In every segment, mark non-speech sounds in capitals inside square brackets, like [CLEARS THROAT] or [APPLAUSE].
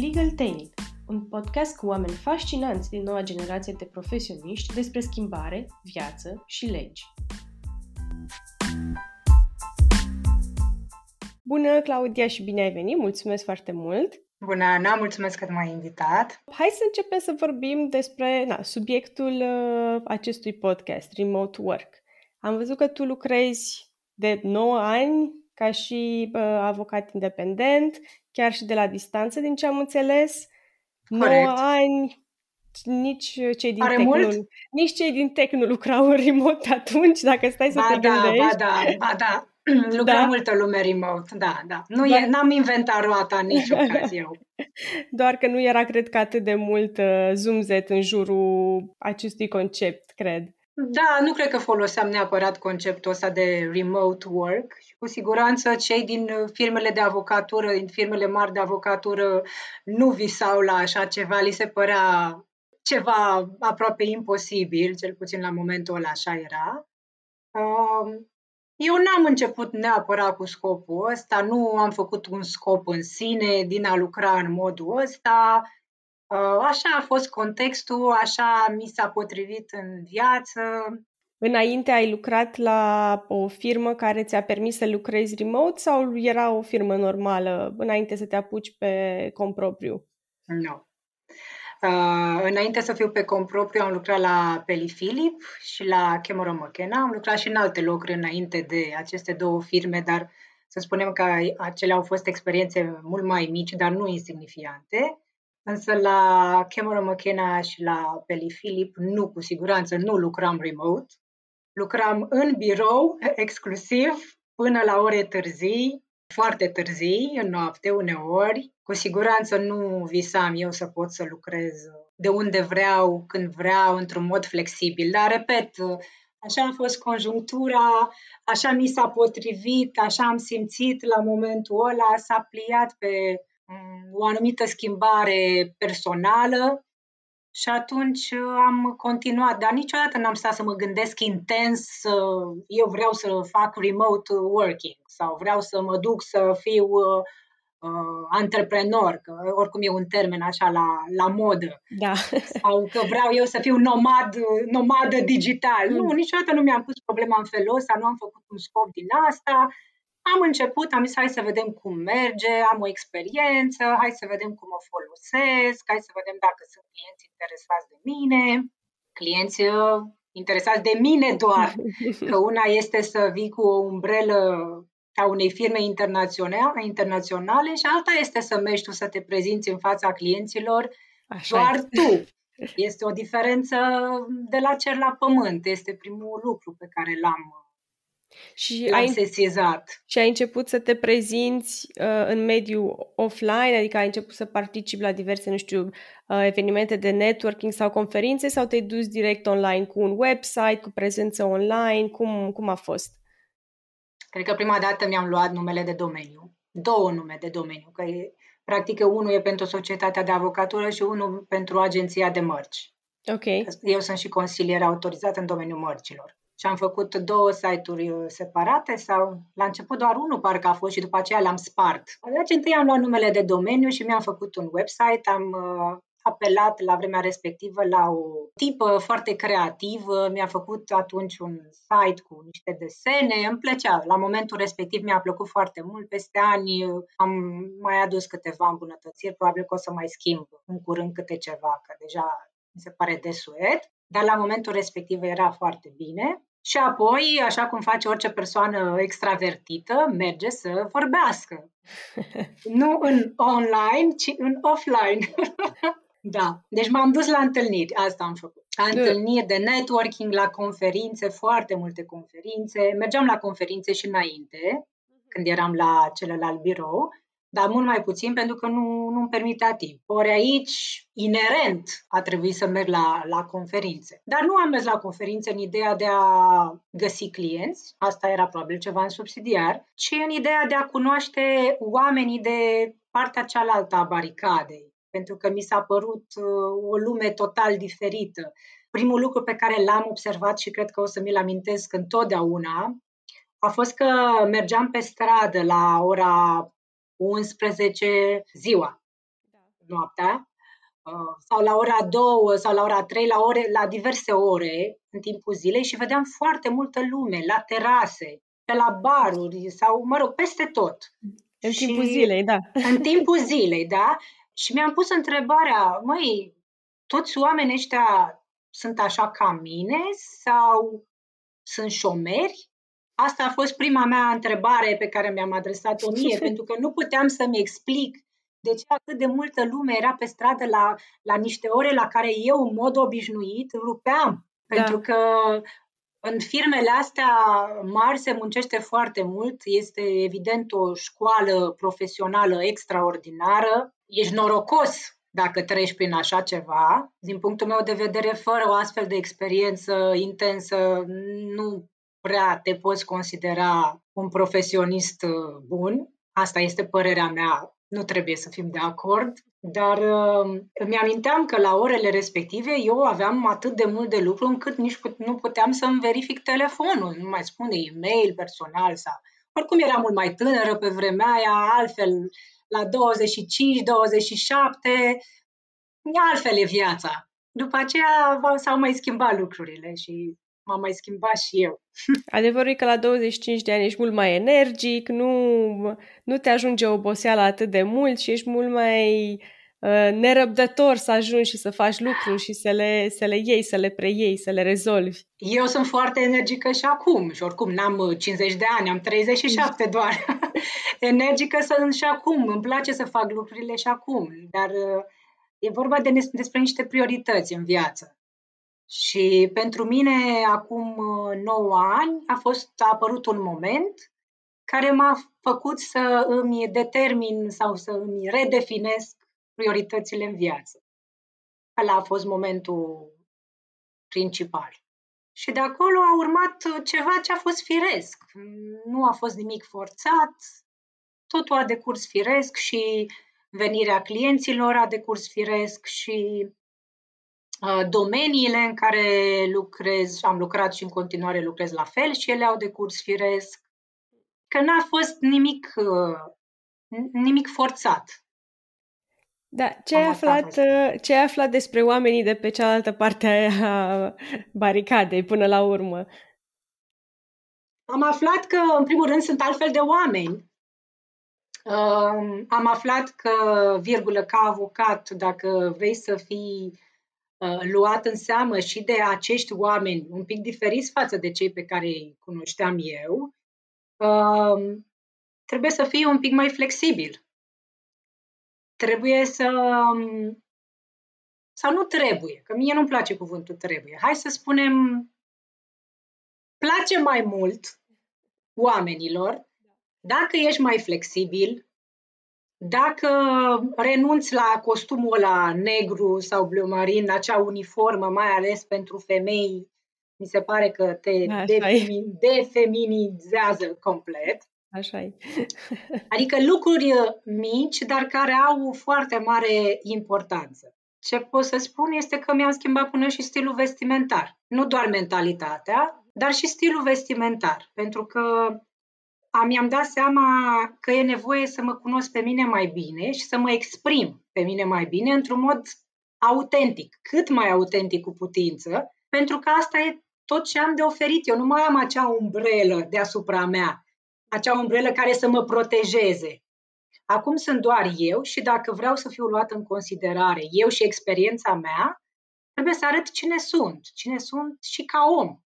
Legal Tale, un podcast cu oameni fascinanți din noua generație de profesioniști despre schimbare, viață și legi. Bună, Claudia, și bine ai venit! Mulțumesc foarte mult! Bună, Ana! Mulțumesc că m-ai invitat! Hai să începem să vorbim despre na, subiectul uh, acestui podcast, remote work. Am văzut că tu lucrezi de 9 ani ca și uh, avocat independent, chiar și de la distanță, din ce am înțeles. Corect. 9 ani, nici cei din Are tech mult? nu, nici cei din tech nu lucrau în remote atunci, dacă stai să Ba te da, gândești. ba da, ba da. [CLEARS THROAT] Lucra Da? multă lume remote, da, da. Nu Da. e, n-am inventat roata în nicio [LAUGHS] caz eu. Doar că nu era, cred că, atât de mult uh, zumzet în jurul acestui concept, cred. Da, nu cred că foloseam neapărat conceptul ăsta de remote work și cu siguranță cei din firmele de avocatură, din firmele mari de avocatură nu visau la așa ceva, li se părea ceva aproape imposibil, cel puțin la momentul ăla așa era. Um, Eu n-am început neapărat cu scopul ăsta, nu am făcut un scop în sine din a lucra în modul ăsta. Uh, Așa a fost contextul, așa mi s-a potrivit în viață. Înainte ai lucrat la o firmă care ți-a permis să lucrezi remote sau era o firmă normală înainte să te apuci pe cont propriu? Nu. Uh, înainte să fiu pe cont propriu, am lucrat la Peli Philip și la Cameron McKenna. Am lucrat și în alte locuri înainte de aceste două firme, dar să spunem că acelea au fost experiențe mult mai mici, dar nu insignifiante. Însă la Cameron McKenna și la Peli Philip, nu, cu siguranță, nu lucram remote. Lucram în birou, exclusiv, până la ore târzii, foarte târzii, în noapte uneori. Cu siguranță nu visam eu să pot să lucrez de unde vreau, când vreau, într-un mod flexibil. Dar, repet, așa a fost conjunctura, așa mi s-a potrivit, așa am simțit la momentul ăla, s-a pliat pe mm, o anumită schimbare personală și atunci uh, am continuat, dar niciodată n-am stat să mă gândesc intens, uh, eu vreau să fac remote working sau vreau să mă duc să fiu uh, uh, antreprenor, că oricum e un termen așa la, la modă, Da. [LAUGHS] sau că vreau eu să fiu nomad, nomadă digital. Nu, Mm. niciodată nu mi-am pus problema în felul ăsta, nu am făcut un scop din asta. Am început, am zis hai să vedem cum merge, am o experiență, hai să vedem cum o folosesc, hai să vedem dacă sunt clienți interesați de mine, clienți uh, interesați de mine doar, [LAUGHS] că una este să vii cu o umbrelă a unei firme internaționale, internaționale și alta este să mergi tu să te prezinți în fața clienților Așa doar este. tu. [LAUGHS] Este o diferență de la cer la pământ. Este primul lucru pe care l-am, Și l-am ai, sesizat. și ai început să te prezinți uh, în mediul offline, adică ai început să participi la diverse, nu știu, uh, evenimente de networking sau conferințe sau te-ai dus direct online cu un website, cu prezență online? Cum, cum a fost? Cred că prima dată mi-am luat numele de domeniu. Două nume de domeniu. Că e, practic unul e pentru societatea de avocatură și unul pentru agenția de mărci. Ok. Eu sunt și consilier autorizat în domeniul mărcilor. Și am făcut două site-uri uh, separate sau la început doar unul parcă a fost și după aceea l-am spart. Deci întâi am luat numele de domeniu și mi-am făcut un website, am uh, apelat la vremea respectivă la o tipă foarte creativă, mi-a făcut atunci un site cu niște desene, îmi plăcea. La momentul respectiv mi-a plăcut foarte mult, peste ani uh, am mai adus câteva îmbunătățiri, probabil că o să mai schimb în curând câte ceva, că deja mi se pare desuet, dar la momentul respectiv era foarte bine. Și apoi, așa cum face orice persoană extravertită, merge să vorbească. [LAUGHS] Nu în online, ci în offline. [LAUGHS] da. Deci m-am dus la întâlniri, asta am făcut. La întâlniri de networking, la conferințe, foarte multe conferințe. Mergeam la conferințe și înainte, când eram la celălalt birou, dar mult mai puțin pentru că nu, nu-mi permitea timp. Ori aici, inerent, a trebuit să merg la, la conferințe. Dar nu am mers la conferințe în ideea de a găsi clienți, asta era probabil ceva în subsidiar, ci în ideea de a cunoaște oamenii de partea cealaltă a baricadei, pentru că mi s-a părut uh, o lume total diferită. Primul lucru pe care l-am observat și cred că o să mi-l amintesc întotdeauna a fost că mergeam pe stradă la ora 11 ziua. noaptea, uh, sau la ora 2 sau la ora 3, la, ore, la diverse ore în timpul zilei și vedeam foarte multă lume la terase, pe la baruri sau, mă rog, peste tot. În și timpul zilei, da. În timpul zilei, da. Și mi-am pus întrebarea, măi, toți oamenii ăștia sunt așa ca mine sau sunt șomeri? Asta a fost prima mea întrebare pe care mi-am adresat-o mie, [LAUGHS] pentru că nu puteam să-mi explic de ce atât de multă lume era pe stradă la, la niște ore la care eu, în mod obișnuit, rupeam. Da. Pentru că în firmele astea mari se muncește foarte mult, este evident o școală profesională extraordinară. Ești norocos dacă treci prin așa ceva. Din punctul meu de vedere, fără o astfel de experiență intensă, nu prea te poți considera un profesionist uh, bun. Asta este părerea mea, nu trebuie să fim de acord, dar uh, îmi aminteam că la orele respective eu aveam atât de mult de lucru încât nici nu puteam să-mi verific telefonul, nu mai spune e-mail personal sau... Oricum eram mult mai tânără pe vremea aia, altfel la 25, 27, altfel e viața. După aceea s-au mai schimbat lucrurile și m-am mai schimbat și eu. Adevărul e că la 25 de ani ești mult mai energic, nu, nu te ajunge oboseala atât de mult și ești mult mai uh, nerăbdător să ajungi și să faci lucruri și să le, să le iei, să le preiei, să le rezolvi. Eu sunt foarte energică și acum și oricum n-am 50 uh, de ani, am 37 [LAUGHS] doar. energică sunt și acum, îmi place să fac lucrurile și acum, dar uh, e vorba de, despre niște priorități în viață. Și pentru mine, acum 9 uh, ani, a fost a apărut un moment care m-a făcut să îmi determin sau să îmi redefinesc prioritățile în viață. Ăla a fost momentul principal. Și de acolo a urmat ceva ce a fost firesc. Nu a fost nimic forțat, totul a decurs firesc și venirea clienților a decurs firesc și Uh, domeniile în care lucrez, am lucrat și în continuare lucrez la fel și ele au decurs firesc, că n-a fost nimic, uh, nimic forțat. Da, ce ai, aflat, uh, ce ai aflat despre oamenii de pe cealaltă parte a baricadei până la urmă? Am aflat că, în primul rând, sunt altfel de oameni. Am aflat că, virgulă, ca avocat, dacă vrei să fii Uh, luat în seamă și de acești oameni un pic diferiți față de cei pe care îi cunoșteam eu, uh, trebuie să fii un pic mai flexibil. Trebuie să. Um, sau nu trebuie, că mie nu-mi place cuvântul trebuie. Hai să spunem, place mai mult oamenilor dacă ești mai flexibil, dacă renunți la costumul ăla negru sau bleu marin, acea uniformă, mai ales pentru femei, mi se pare că te defemi- defeminizează complet. Așa e. [LAUGHS] adică lucruri mici, dar care au foarte mare importanță. Ce pot să spun este că mi-am schimbat până și stilul vestimentar. Nu doar mentalitatea, dar și stilul vestimentar. Pentru că mi-am dat seama că e nevoie să mă cunosc pe mine mai bine și să mă exprim pe mine mai bine într-un mod autentic, cât mai autentic cu putință, pentru că asta e tot ce am de oferit. Eu nu mai am acea umbrelă deasupra mea, acea umbrelă care să mă protejeze. Acum sunt doar eu și dacă vreau să fiu luat în considerare eu și experiența mea, trebuie să arăt cine sunt, cine sunt și ca om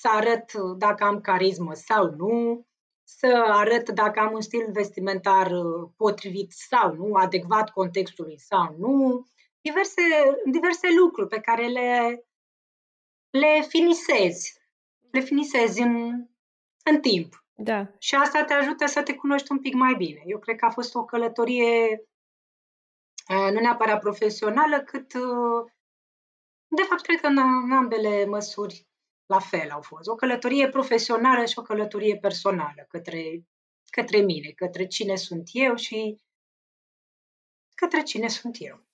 să arăt dacă am carismă sau nu, să arăt dacă am un stil vestimentar uh, potrivit sau nu, adecvat contextului sau nu, diverse, diverse lucruri pe care le, le finisezi, le finisezi în, în timp. Da. Și asta te ajută să te cunoști un pic mai bine. Eu cred că a fost o călătorie uh, nu neapărat profesională, cât uh, de fapt, cred că în ambele măsuri la fel au fost. O călătorie profesională și o călătorie personală către, către mine, către cine sunt eu și către cine sunt eu.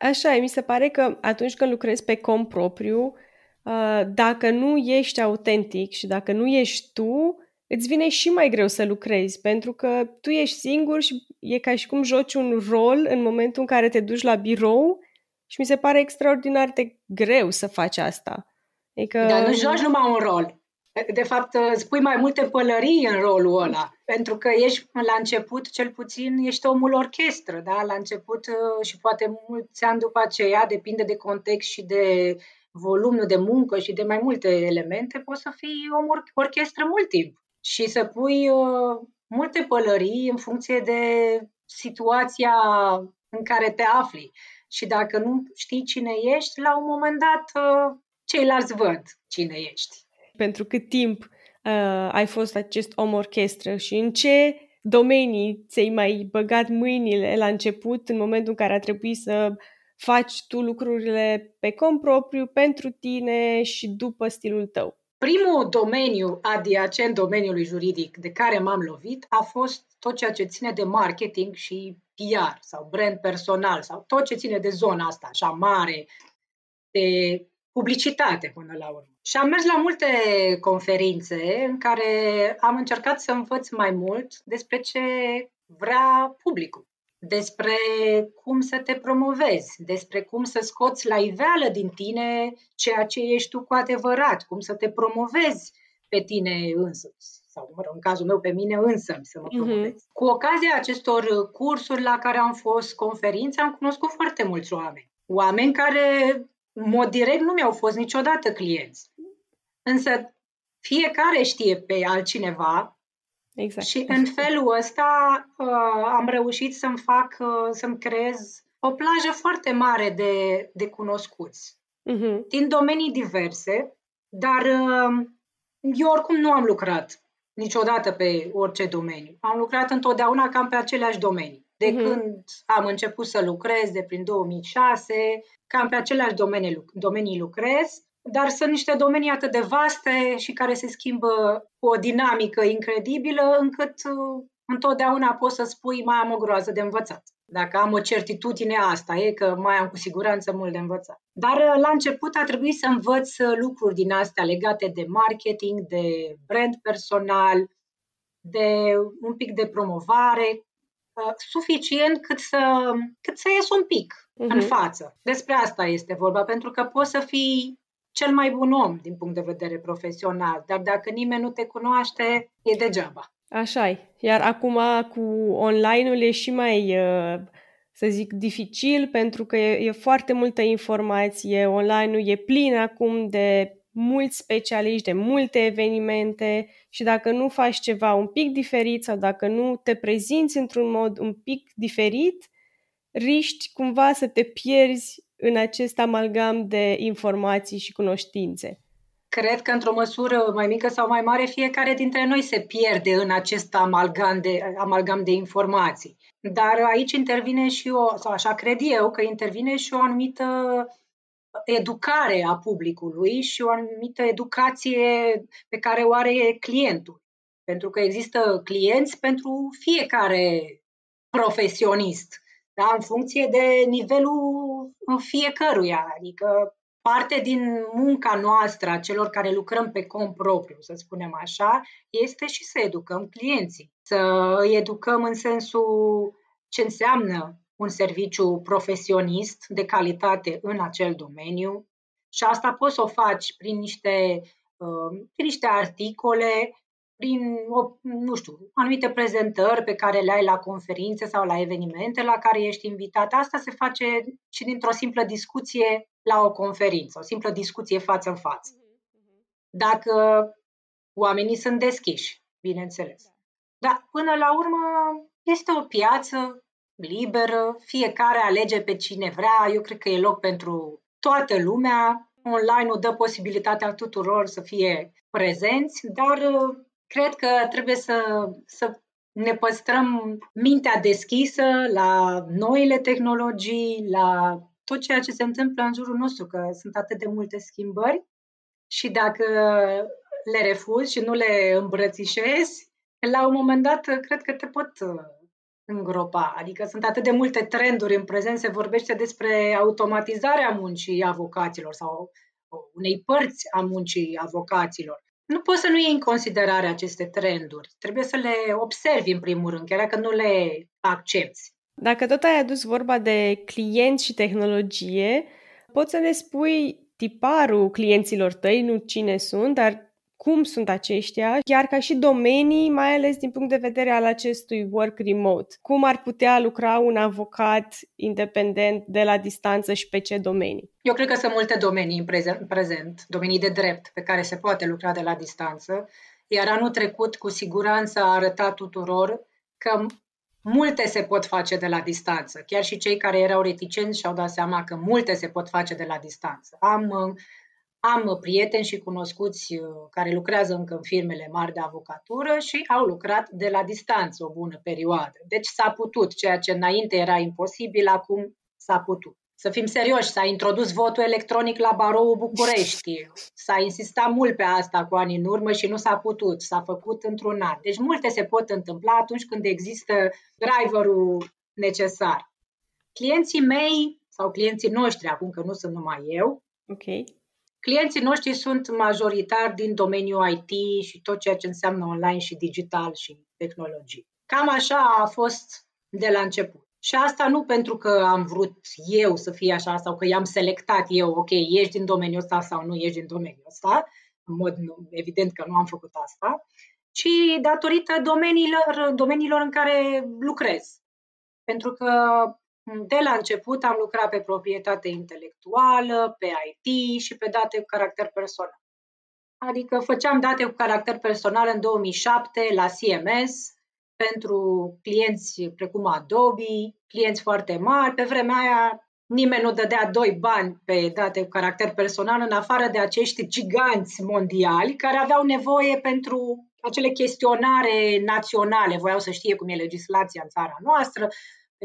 Așa mi se pare că atunci când lucrezi pe cont propriu, uh, dacă nu ești autentic și dacă nu ești tu, îți vine și mai greu să lucrezi, pentru că tu ești singur și e ca și cum joci un rol în momentul în care te duci la birou și mi se pare extraordinar de greu să faci asta. Adică... Dar nu joci numai un rol. De fapt, spui mai multe pălării în rolul ăla, pentru că ești la început, cel puțin, ești omul orchestră, da? La început uh, și poate mulți ani după aceea, depinde de context și de volumul de muncă și de mai multe elemente, poți să fii om orchestră mult timp și să pui uh, multe pălării în funcție de situația în care te afli. Și dacă nu știi cine ești, la un moment dat uh, ceilalți văd cine ești. Pentru cât timp uh, ai fost acest om orchestră și în ce domenii ți-ai mai băgat mâinile la început, în momentul în care a trebuit să faci tu lucrurile pe cont propriu, pentru tine și după stilul tău? Primul domeniu adiacent domeniului juridic de care m-am lovit a fost tot ceea ce ține de marketing și PR sau brand personal sau tot ce ține de zona asta așa mare, de publicitate până la urmă. Și am mers la multe conferințe în care am încercat să învăț mai mult despre ce vrea publicul despre cum să te promovezi, despre cum să scoți la iveală din tine ceea ce ești tu cu adevărat, cum să te promovezi pe tine însuți sau, mă rog, în cazul meu, pe mine însă să mă mhm. promovez. Mm-hmm. Cu ocazia acestor cursuri la care am fost conferințe, am cunoscut foarte mulți oameni. Oameni care, în mod direct, nu mi-au fost niciodată clienți. Însă, fiecare știe pe altcineva Exact. Și în felul ăsta uh, am reușit să-mi fac, uh, să-mi creez o plajă foarte mare de, de cunoscuți, uh-huh. din domenii diverse, dar uh, eu oricum nu am lucrat niciodată pe orice domeniu. Am lucrat întotdeauna cam pe aceleași domenii. De uh-huh. când am început să lucrez, de prin 2006, cam pe aceleași domenii, domenii lucrez dar sunt niște domenii atât de vaste și care se schimbă cu o dinamică incredibilă, încât uh, întotdeauna poți să spui mai am o groază de învățat. Dacă am o certitudine, asta e că mai am cu siguranță mult de învățat. Dar uh, la început a trebuit să învăț uh, lucruri din astea legate de marketing, de brand personal, de un pic de promovare, suficient cât să, cât să ies un pic uh-huh. în mhm. față. Despre asta este vorba, pentru că poți să fii cel mai bun om din punct de vedere profesional, dar dacă nimeni nu te cunoaște, e degeaba. așa e. Iar acum cu online-ul e și mai, uh, să zic, dificil pentru că e, e foarte multă informație. Online-ul e plin acum de mulți specialiști, de multe evenimente și dacă nu faci ceva un pic diferit sau dacă nu te prezinți într-un mod un pic diferit, riști cumva să te pierzi în acest amalgam de informații și cunoștințe? Cred că într-o măsură mai mică sau mai mare fiecare dintre noi se pierde în acest amalgam de, amalgam de informații. Dar aici intervine și o, sau așa cred eu, că intervine și o anumită educare a publicului și o anumită educație pe care o are clientul. Pentru că există clienți pentru fiecare profesionist da? în funcție de nivelul fiecăruia. Adică parte din munca noastră, a celor care lucrăm pe cont propriu, să spunem așa, este și să educăm clienții. Să îi educăm în sensul ce înseamnă un serviciu profesionist de calitate în acel domeniu. Și asta poți să o faci prin niște, uh, prin niște articole prin, nu știu, anumite prezentări pe care le ai la conferințe sau la evenimente la care ești invitat. Asta se face și dintr-o simplă discuție la o conferință, o simplă discuție față în față. Dacă oamenii sunt deschiși, bineînțeles. Dar până la urmă este o piață liberă, fiecare alege pe cine vrea, eu cred că e loc pentru toată lumea. Online-ul dă posibilitatea tuturor să fie prezenți, dar Cred că trebuie să, să ne păstrăm mintea deschisă la noile tehnologii, la tot ceea ce se întâmplă în jurul nostru, că sunt atât de multe schimbări și dacă le refuzi și nu le îmbrățișezi, la un moment dat cred că te pot îngropa. Adică sunt atât de multe trenduri în prezent, se vorbește despre automatizarea muncii avocaților sau unei părți a muncii avocaților. nu poți să nu iei în considerare aceste trenduri. Trebuie să le observi în primul rând, chiar dacă nu le accepti. Dacă tot ai adus vorba de clienți și tehnologie, poți să ne spui tiparul clienților tăi, nu cine sunt, dar cum sunt aceștia, chiar ca și domenii, mai ales din punct de vedere al acestui work remote. Cum ar putea lucra un avocat independent de la distanță și pe ce domenii? Eu cred că sunt multe domenii în prezent, prezent domenii de drept pe care se poate lucra de la distanță, iar anul trecut cu siguranță a arătat tuturor că multe se pot face de la distanță. Chiar și cei care erau reticenți și-au dat seama că multe se pot face de la distanță. Am am prieteni și cunoscuți uh, care lucrează încă în firmele mari de avocatură și au lucrat de la distanță o bună perioadă. Deci s-a putut, ceea ce înainte era imposibil, acum s-a putut. Să fim serioși, s-a introdus votul electronic la baroul București. S-a insistat mult pe asta cu ani în urmă și nu s-a putut. S-a făcut într-un an. Deci multe se pot întâmpla atunci când există driverul necesar. Clienții mei sau clienții noștri, acum că nu sunt numai eu, okay. Clienții noștri sunt majoritari din domeniul IT și tot ceea ce înseamnă online și digital și tehnologie. Cam așa a fost de la început. Și asta nu pentru că am vrut eu să fie așa sau că i-am selectat eu, ok, ești din domeniul ăsta sau nu ești din domeniul ăsta, în mod evident că nu am făcut asta, ci datorită domeniilor, domeniilor în care lucrez. Pentru că de la început am lucrat pe proprietate intelectuală, pe IT și pe date cu caracter personal. Adică făceam date cu caracter personal în 2007 la CMS pentru clienți precum Adobe, clienți foarte mari. Pe vremea aia nimeni nu dădea doi bani pe date cu caracter personal în afară de acești giganți mondiali care aveau nevoie pentru acele chestionare naționale, voiau să știe cum e legislația în țara noastră,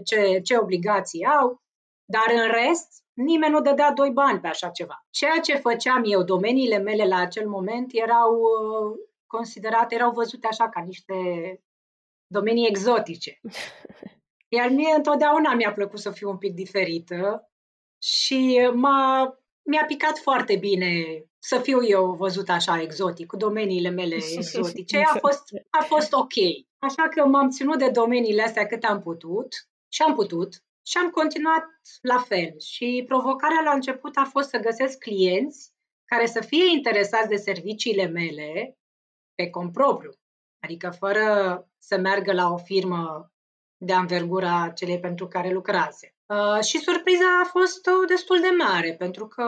ce, ce obligații au, dar în rest nimeni nu dădea doi bani pe așa ceva. Ceea ce făceam eu, domeniile mele la acel moment erau uh, considerate, erau văzute așa ca niște domenii exotice. [LAUGHS] Iar mie întotdeauna mi-a plăcut să fiu un pic diferită și m-a, mi-a picat foarte bine să fiu eu văzut așa exotic, cu domeniile mele [LAUGHS] exotice. A fost, a fost ok. Așa că m-am ținut de domeniile astea cât am putut și am putut și am continuat la fel. Și provocarea la început a fost să găsesc clienți care să fie interesați de serviciile mele pe cont propriu, adică fără să meargă la o firmă de anvergura celei pentru care lucrase. Uh, și surpriza a fost uh, destul de mare, pentru că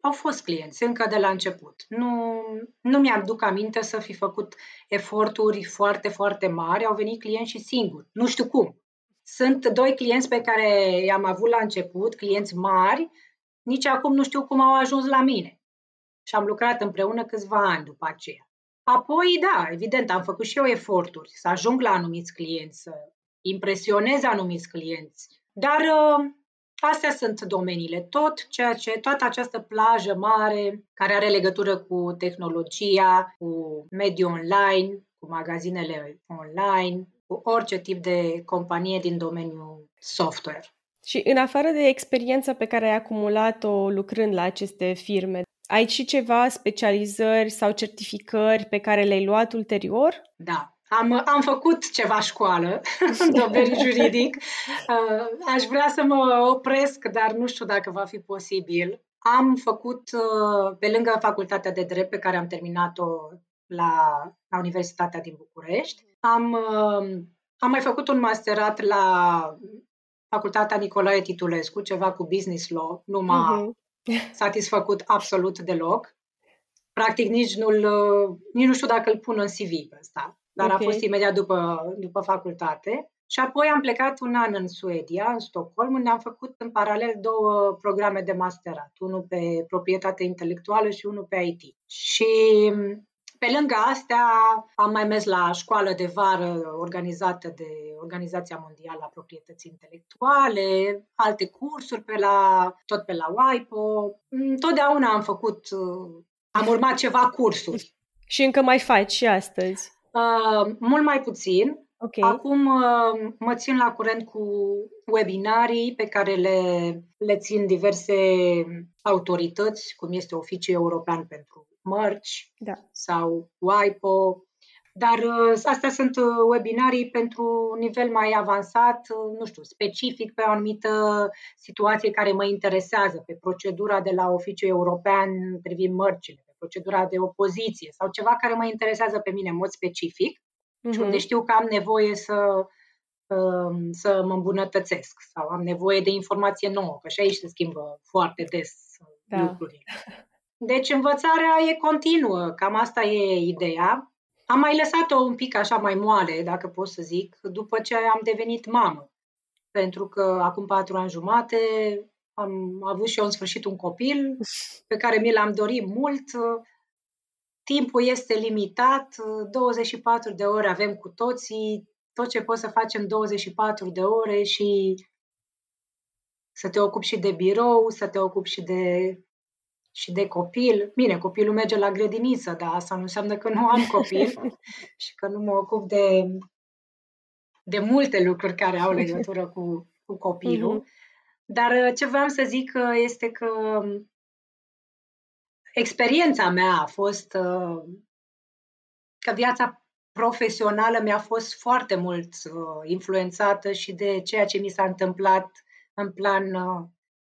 au fost clienți încă de la început. Nu, nu mi-am duc aminte să fi făcut eforturi foarte, foarte mari. Au venit clienți și singuri. Nu știu cum. Sunt doi clienți pe care i-am avut la început, clienți mari, nici acum nu știu cum au ajuns la mine. Și am lucrat împreună câțiva ani după aceea. Apoi, da, evident, am făcut și eu eforturi să ajung la anumiți clienți, să impresionez anumiți clienți. Dar uh, astea sunt domeniile. Tot ceea ce, toată această plajă mare care are legătură cu tehnologia, cu mediul online, cu magazinele online, cu orice tip de companie din domeniul software. Și în afară de experiența pe care ai acumulat-o lucrând la aceste firme, ai și ceva specializări sau certificări pe care le-ai luat ulterior? Da, am, am făcut ceva școală [LAUGHS] în domeniul juridic. Uh, aș vrea să mă opresc, dar nu știu dacă va fi posibil. Am făcut, uh, pe lângă facultatea de drept pe care am terminat-o la, la Universitatea din București. Am, uh, am mai făcut un masterat la Facultatea Nicolae Titulescu, ceva cu business law. Nu m-a uh-huh. [LAUGHS] satisfăcut absolut deloc. Practic nici, nu-l, uh, nici nu știu dacă îl pun în CV ăsta, dar okay. a fost imediat după, după facultate. Și apoi am plecat un an în Suedia, în Stockholm, unde am făcut în paralel două programe de masterat, unul pe proprietate intelectuală și unul pe IT. Și pe lângă astea, am mai mers la școală de vară organizată de Organizația Mondială a Proprietății Intelectuale, alte cursuri pe la, tot pe la WIPO. Totdeauna am făcut, am urmat ceva cursuri. Și încă mai faci și astăzi? Uh, mult mai puțin. Okay. Acum uh, mă țin la curent cu webinarii pe care le, le țin diverse autorități, cum este Oficiul European pentru mărci da. sau WIPO, dar uh, astea sunt uh, webinarii pentru un nivel mai avansat, uh, nu știu, specific pe o anumită situație care mă interesează, pe procedura de la Oficiul European privind mărcile, pe procedura de opoziție sau ceva care mă interesează pe mine în mod specific uh-huh. și unde știu că am nevoie să, um, să mă îmbunătățesc sau am nevoie de informație nouă, că și aici se schimbă foarte des da. lucrurile. [LAUGHS] Deci învățarea e continuă, cam asta e ideea. Am mai lăsat-o un pic așa mai moale, dacă pot să zic, după ce am devenit mamă. Pentru că acum patru ani jumate am avut și eu în sfârșit un copil pe care mi l-am dorit mult. Timpul este limitat, 24 de ore avem cu toții, tot ce poți să facem 24 de ore și să te ocupi și de birou, să te ocupi și de și de copil. Bine, copilul merge la grădiniță, dar asta nu înseamnă că nu am copil [LAUGHS] și că nu mă ocup de, de multe lucruri care au legătură cu, cu copilul. Uh-huh. Dar uh, ce vreau să zic uh, este că um, experiența mea a fost uh, că viața profesională mi-a fost foarte mult influențată și de ceea ce mi s-a întâmplat în plan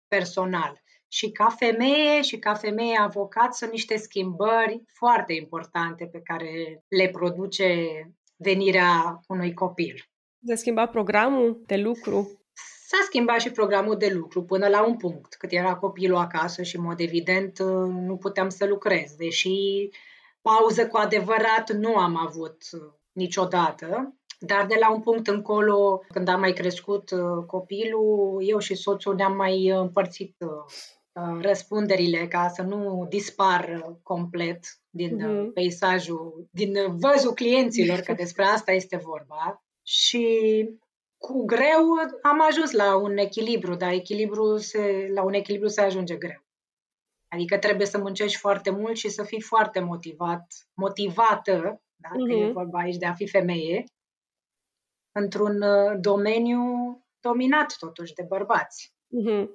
personal. Și ca femeie și ca femeie avocat sunt niște schimbări foarte importante pe care le produce venirea unui copil. S-a schimbat programul de lucru? S-a schimbat și programul de lucru până la un punct, cât era copilul acasă și, în mod evident, nu puteam să lucrez, deși pauză cu adevărat nu am avut niciodată. Dar de la un punct încolo, când am mai crescut copilul, eu și soțul ne-am mai împărțit Uh, răspunderile ca să nu dispar complet din uh-huh. peisajul, din văzul clienților, că despre asta este vorba. Și cu greu am ajuns la un echilibru, dar echilibru se, la un echilibru se ajunge greu. Adică trebuie să muncești foarte mult și să fii foarte motivat, motivată, da? uh-huh. că e mhm. vorba aici de a fi femeie, într-un uh, domeniu dominat totuși de bărbați. Uh-huh.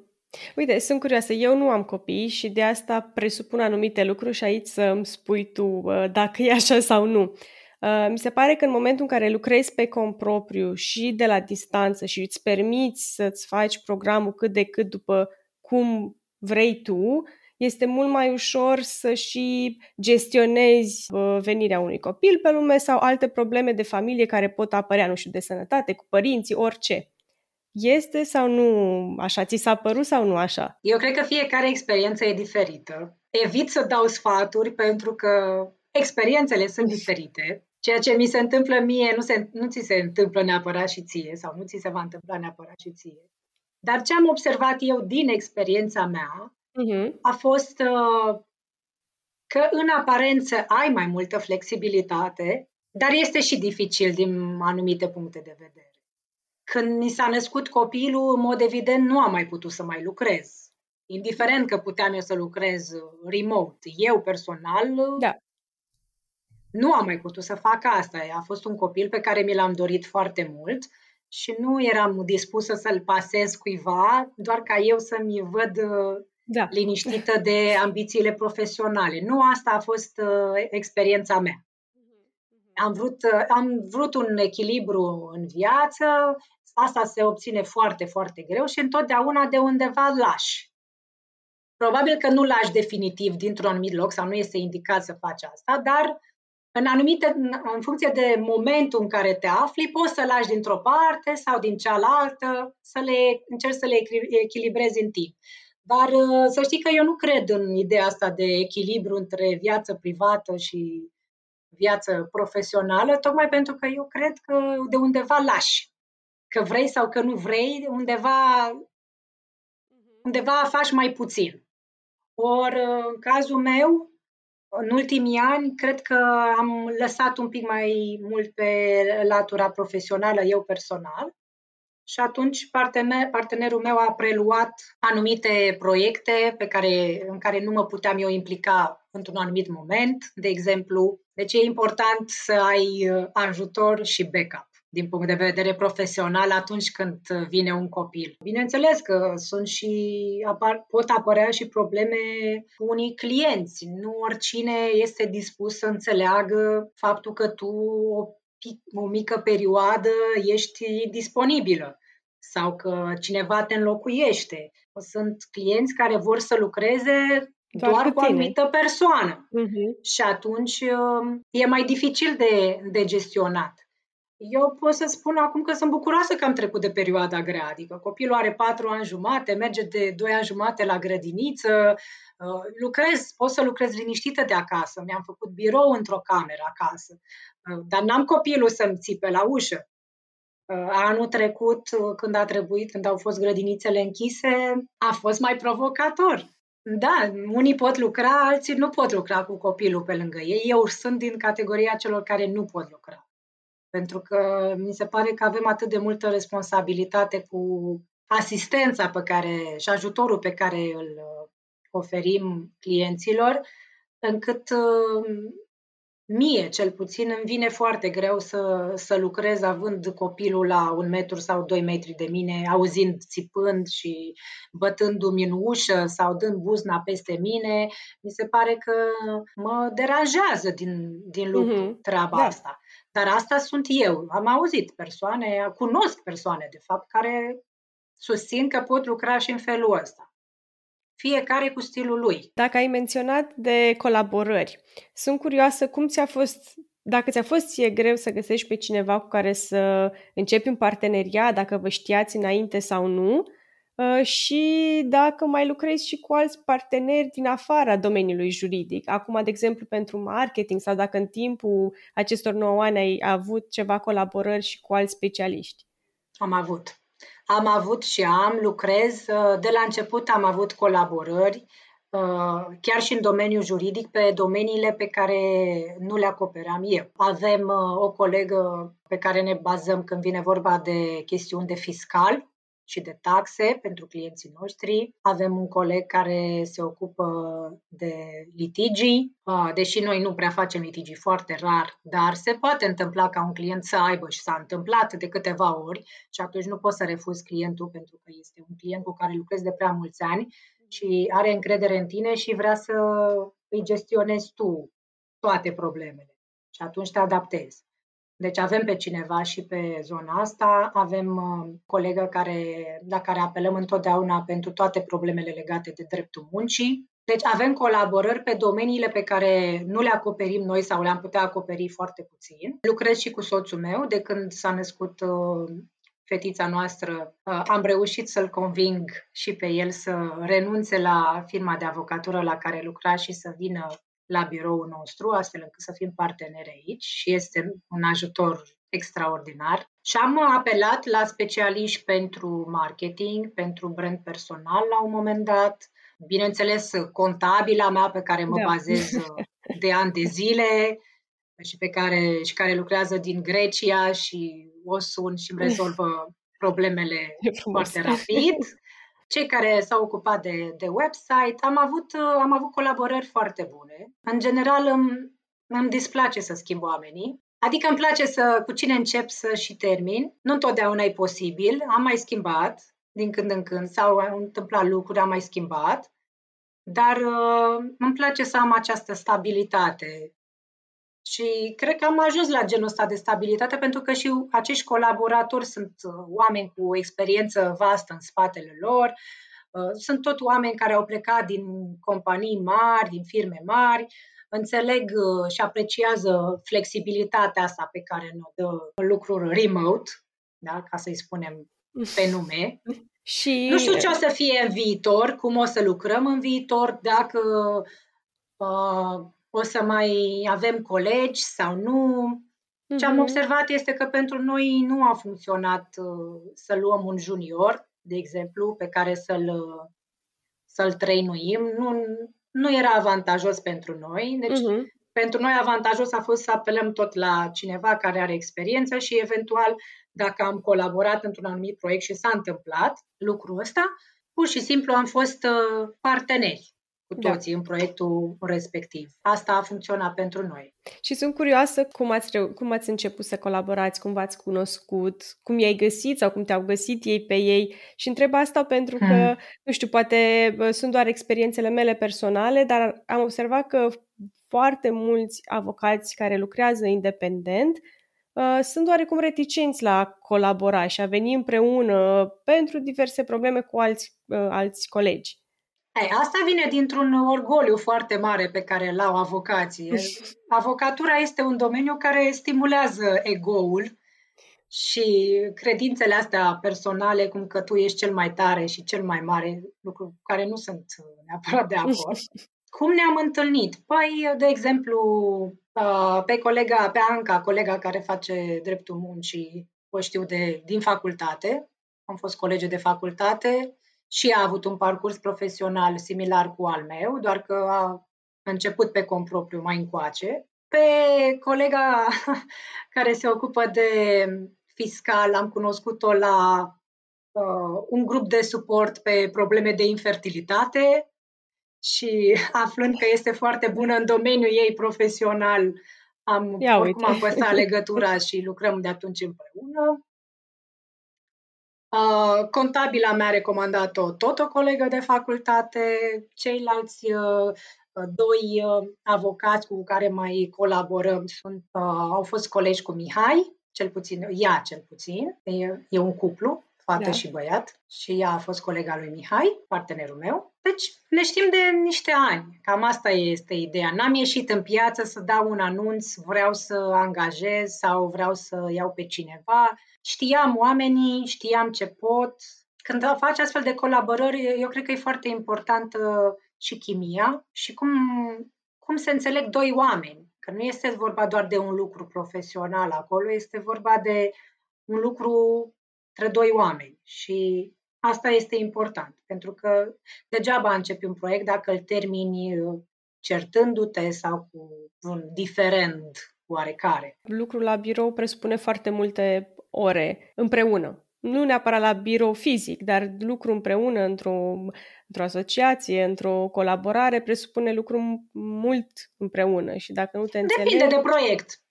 Uite, sunt curioasă. Eu nu am copii și de asta presupun anumite lucruri și aici să îmi spui tu uh, dacă e așa sau nu. Uh, mi se pare că în momentul în care lucrezi pe cont propriu și de la distanță și îți permiți să-ți faci programul cât de cât după cum vrei tu, este mult mai ușor să și gestionezi uh, venirea unui copil pe lume sau alte probleme de familie care pot apărea, nu știu, de sănătate, cu părinții, orice. Este sau nu așa? Ți s-a părut sau nu așa? Eu cred că fiecare experiență e diferită. Evit să dau sfaturi pentru că experiențele sunt diferite. Ceea ce mi se întâmplă mie nu, se, nu ți se întâmplă neapărat și ție sau nu ți se va întâmpla neapărat și ție. Dar ce am observat eu din experiența mea uh-huh. a fost uh, că în aparență ai mai multă flexibilitate, dar este și dificil din anumite puncte de vedere. Când mi s-a născut copilul, în mod evident, nu am mai putut să mai lucrez. Indiferent că puteam eu să lucrez remote, eu personal da. nu am mai putut să fac asta. A fost un copil pe care mi l-am dorit foarte mult și nu eram dispusă să-l pasez cuiva, doar ca eu să-mi văd da. liniștită de ambițiile profesionale. Nu asta a fost uh, experiența mea. Am vrut, am vrut un echilibru în viață, asta se obține foarte, foarte greu și întotdeauna de undeva lași. Probabil că nu lași definitiv dintr-un anumit loc sau nu este indicat să faci asta, dar în anumite, în funcție de momentul în care te afli, poți să lași dintr-o parte sau din cealaltă, să le încerci să le echilibrezi în timp. Dar să știi că eu nu cred în ideea asta de echilibru între viață privată și viață profesională, tocmai pentru că eu cred că de undeva lași. Că vrei sau că nu vrei, undeva, mhm. undeva faci mai puțin. Ori, în cazul meu, în ultimii ani, cred că am lăsat un pic mai mult pe latura profesională, eu personal, și atunci partener, partenerul meu a preluat anumite proiecte pe care, în care nu mă puteam eu implica într-un anumit moment, de exemplu. Deci e important să ai uh, ajutor și backup. din punct de vedere profesional atunci când vine un copil. Bineînțeles că sunt și apar, pot apărea și probleme cu unii clienți. Nu oricine este dispus să înțeleagă faptul că tu o, o mică perioadă ești disponibilă sau că cineva te înlocuiește. Sunt clienți care vor să lucreze doar, doar cu, o anumită persoană. Uh-huh. Și atunci um, e mai dificil de, de gestionat. Eu pot să spun acum că sunt bucuroasă că am trecut de perioada grea, adică copilul are patru ani jumate, merge de doi ani jumate la grădiniță, uh, lucrez, pot să lucrez liniștită de acasă, mi-am făcut birou într-o cameră acasă, uh, dar n-am copilul să-mi țipe la ușă. Uh, anul trecut, când a trebuit, când au fost grădinițele închise, a fost mai provocator. Da, unii pot lucra, alții nu pot lucra cu copilul pe lângă ei. Eu sunt din categoria celor care nu pot lucra. Pentru că mi se pare că avem atât de multă responsabilitate cu asistența pe care și ajutorul pe care îl oferim clienților, încât mie, cel puțin, îmi vine foarte greu să, să lucrez având copilul la un metru sau doi metri de mine, auzind, țipând și bătându-mi în ușă sau dând buzna peste mine. Mi se pare că mă deranjează din, din lucru mm-hmm. treaba da. asta. Dar asta sunt eu. Am auzit persoane, cunosc persoane, de fapt, care susțin că pot lucra și în felul ăsta fiecare cu stilul lui. Dacă ai menționat de colaborări, sunt curioasă cum ți-a fost, dacă ți-a fost ție greu să găsești pe cineva cu care să începi un parteneriat, dacă vă știați înainte sau nu, uh, și dacă mai lucrezi și cu alți parteneri din afara domeniului juridic. Acum, de exemplu, pentru marketing sau dacă în timpul acestor 9 ani ai avut ceva colaborări și cu alți specialiști. Am avut. Am avut și am, lucrez, uh, de la început am avut colaborări, uh, chiar și în domeniul juridic, pe domeniile pe care nu le acoperam eu. Avem uh, o colegă pe care ne bazăm când vine vorba de chestiuni de fiscal, și de taxe pentru clienții noștri. Avem un coleg care se ocupă de litigii, deși noi nu prea facem litigii foarte rar, dar se poate întâmpla ca un client să aibă și s-a întâmplat de câteva ori și atunci nu poți să refuzi clientul pentru că este un client cu care lucrezi de prea mulți ani și are încredere în tine și vrea să îi gestionezi tu toate problemele. Și atunci te adaptezi. Deci avem pe cineva și pe zona asta, avem uh, colegă care, la care apelăm întotdeauna pentru toate problemele legate de dreptul muncii. Deci avem colaborări pe domeniile pe care nu le acoperim noi sau le-am putea acoperi foarte puțin. Lucrez și cu soțul meu de când s-a născut uh, fetița noastră, uh, am reușit să-l conving și pe el să renunțe la firma de avocatură la care lucra și să vină la biroul nostru, astfel încât să fim parteneri aici și este un ajutor extraordinar. Și am apelat la specialiști pentru marketing, pentru brand personal la un moment dat, bineînțeles contabila mea pe care mă da. bazez de ani de zile și pe care, și care lucrează din Grecia și o sun și îmi rezolvă problemele foarte rapid cei care s-au ocupat de, de website. Am avut, am avut colaborări foarte bune. În general, îmi, îmi displace să schimb oamenii. Adică îmi place să cu cine încep să și termin. Nu întotdeauna e posibil. Am mai schimbat din când în când sau au întâmplat lucruri, am mai schimbat. Dar uh, îmi place să am această stabilitate și cred că am ajuns la genul ăsta de stabilitate pentru că și acești colaboratori sunt uh, oameni cu experiență vastă în spatele lor, uh, sunt tot oameni care au plecat din companii mari, din firme mari, înțeleg uh, și apreciază flexibilitatea asta pe care ne dă lucruri remote, da? ca să-i spunem [LAUGHS] pe nume. Și... Nu știu ce o să fie în viitor, cum o să lucrăm în viitor, dacă uh, o să mai avem colegi sau nu. Mm-hmm. Ce am mhm. observat este că pentru noi nu a funcționat uh, să luăm un junior, de exemplu, pe care să-l, uh, să-l trăinuim. Nu, nu era avantajos pentru noi. Deci, mm-hmm. pentru noi avantajos a fost să apelăm tot la cineva care are experiență și, eventual, dacă am colaborat într-un anumit proiect și s-a întâmplat lucrul ăsta, pur și simplu am fost uh, parteneri cu da. toții da. în proiectul respectiv. Asta a funcționat pentru noi. Și sunt curioasă cum ați, reu- cum ați început să colaborați, cum v-ați cunoscut, cum i-ai găsit sau cum te-au găsit ei pe ei. Și întreb asta pentru că, hmm. nu știu, poate sunt doar experiențele mele personale, dar am observat că foarte mulți avocați care lucrează independent uh, sunt oarecum reticenți la a colabora și a veni împreună pentru diverse probleme cu alți, uh, alți colegi. Ei, asta vine dintr-un orgoliu foarte mare pe care îl au avocații. Avocatura este un domeniu care stimulează egoul și credințele astea personale, cum că tu ești cel mai tare și cel mai mare, lucru cu care nu sunt neapărat de acord. [LAUGHS] Cum ne-am întâlnit? Păi, de exemplu, pe colega, pe Anca, colega care face dreptul muncii, o știu de, din facultate, am fost colege de facultate, și a avut un parcurs profesional similar cu al meu, doar că a început pe propriu mai încoace. Pe colega [LAUGHS] care se ocupă de fiscal am cunoscut-o la uh, un grup de suport pe probleme de infertilitate și [LAUGHS] aflând că este foarte bună în domeniul ei profesional, am, Ia oricum am păstrat [LAUGHS] legătura și lucrăm de atunci împreună. Uh, contabila mea a recomandat-o tot o colegă de facultate, ceilalți uh, doi uh, avocați cu care mai colaborăm sunt, uh, au fost colegi cu Mihai, cel puțin, ea cel puțin, e, e un cuplu, fată da. și băiat, și ea a fost colega lui Mihai, partenerul meu. Deci ne știm de niște ani, cam asta este ideea. N-am ieșit în piață să dau un anunț, vreau să angajez sau vreau să iau pe cineva, știam oamenii, știam ce pot. Când faci astfel de colaborări, eu cred că e foarte importantă și chimia și cum, cum se înțeleg doi oameni. Că nu este vorba doar de un lucru profesional acolo, este vorba de un lucru între doi oameni. Și asta este important, pentru că degeaba începi un proiect dacă îl termini certându-te sau cu un diferent oarecare. Lucrul la birou presupune foarte multe ore împreună. Nu neapărat la birou fizic, dar lucru împreună într-o, într-o asociație, într-o colaborare, presupune lucru mult împreună și dacă nu te înțelegi... Depinde de proiect.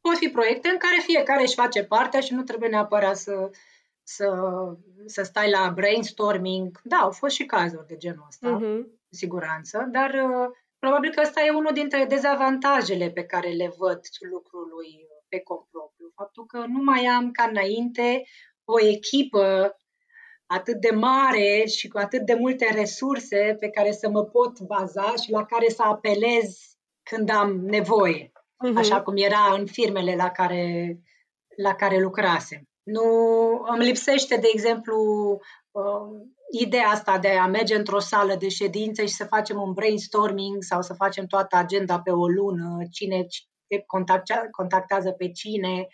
Pot fi proiecte în care fiecare își face partea și nu trebuie neapărat să, să, să stai la brainstorming. Da, au fost și cazuri de genul ăsta, uh-huh. cu siguranță, dar uh, probabil că ăsta e unul dintre dezavantajele pe care le văd lucrului pe compropriu. Faptul că nu mai am ca înainte o echipă atât de mare și cu atât de multe resurse pe care să mă pot baza și la care să apelez când am nevoie, uh-huh. așa cum era în firmele la care, la care lucrasem. Nu îmi lipsește, de exemplu, uh, ideea asta de a merge într-o sală de ședințe și să facem un brainstorming sau să facem toată agenda pe o lună, cine contactează pe cine.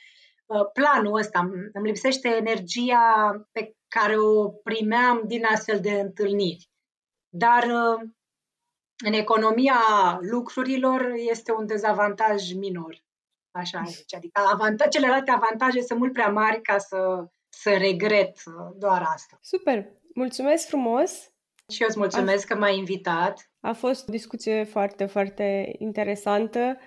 Uh, planul ăsta, îmi lipsește energia pe care o primeam din astfel de întâlniri. Dar uh, în economia lucrurilor este un dezavantaj minor. Așa zice. Adică avantaj, celelalte avantaje sunt mult prea mari ca să, să regret uh, doar asta. Super! Mulțumesc frumos! Și eu îți mulțumesc a, că m-ai invitat. A fost o discuție foarte, foarte interesantă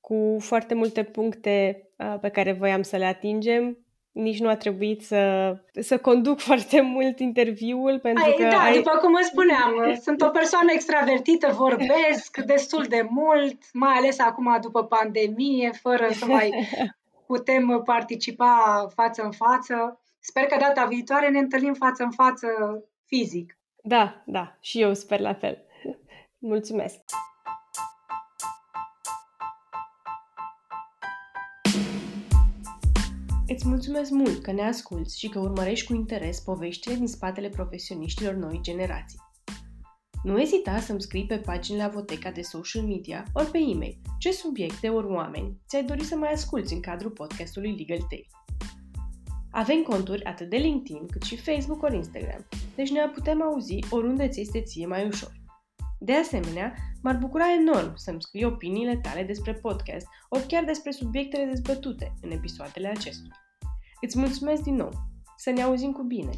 cu foarte multe puncte uh, pe care voiam să le atingem. Nici nu a trebuit să, să conduc [LAUGHS] foarte mult interviul pentru ai, că... Da, ai... după cum îți spuneam, sunt o persoană extravertită, vorbesc [LAUGHS] destul de mult, mai ales acum după pandemie, fără să mai [LAUGHS] putem participa față în față. Sper că data viitoare ne întâlnim față în față fizic. Da, da, și eu sper la fel. Mulțumesc! Îți mulțumesc mult că ne asculți și că urmărești cu interes poveștile din spatele profesioniștilor noi generații. Nu ezita să-mi scrii pe paginile Avoteca de social media ori pe e-mail ce subiecte ori oameni ți-ai dori să mai asculți în cadrul podcastului Legal Tale. Avem conturi atât de LinkedIn cât și Facebook ori Instagram, deci ne putem auzi oriunde ți este ție mai ușor. De asemenea, m-ar bucura enorm să-mi scrii opiniile tale despre podcast ori chiar despre subiectele dezbătute în episoadele acestuia. Îți mulțumesc din nou! Să ne auzim cu bine!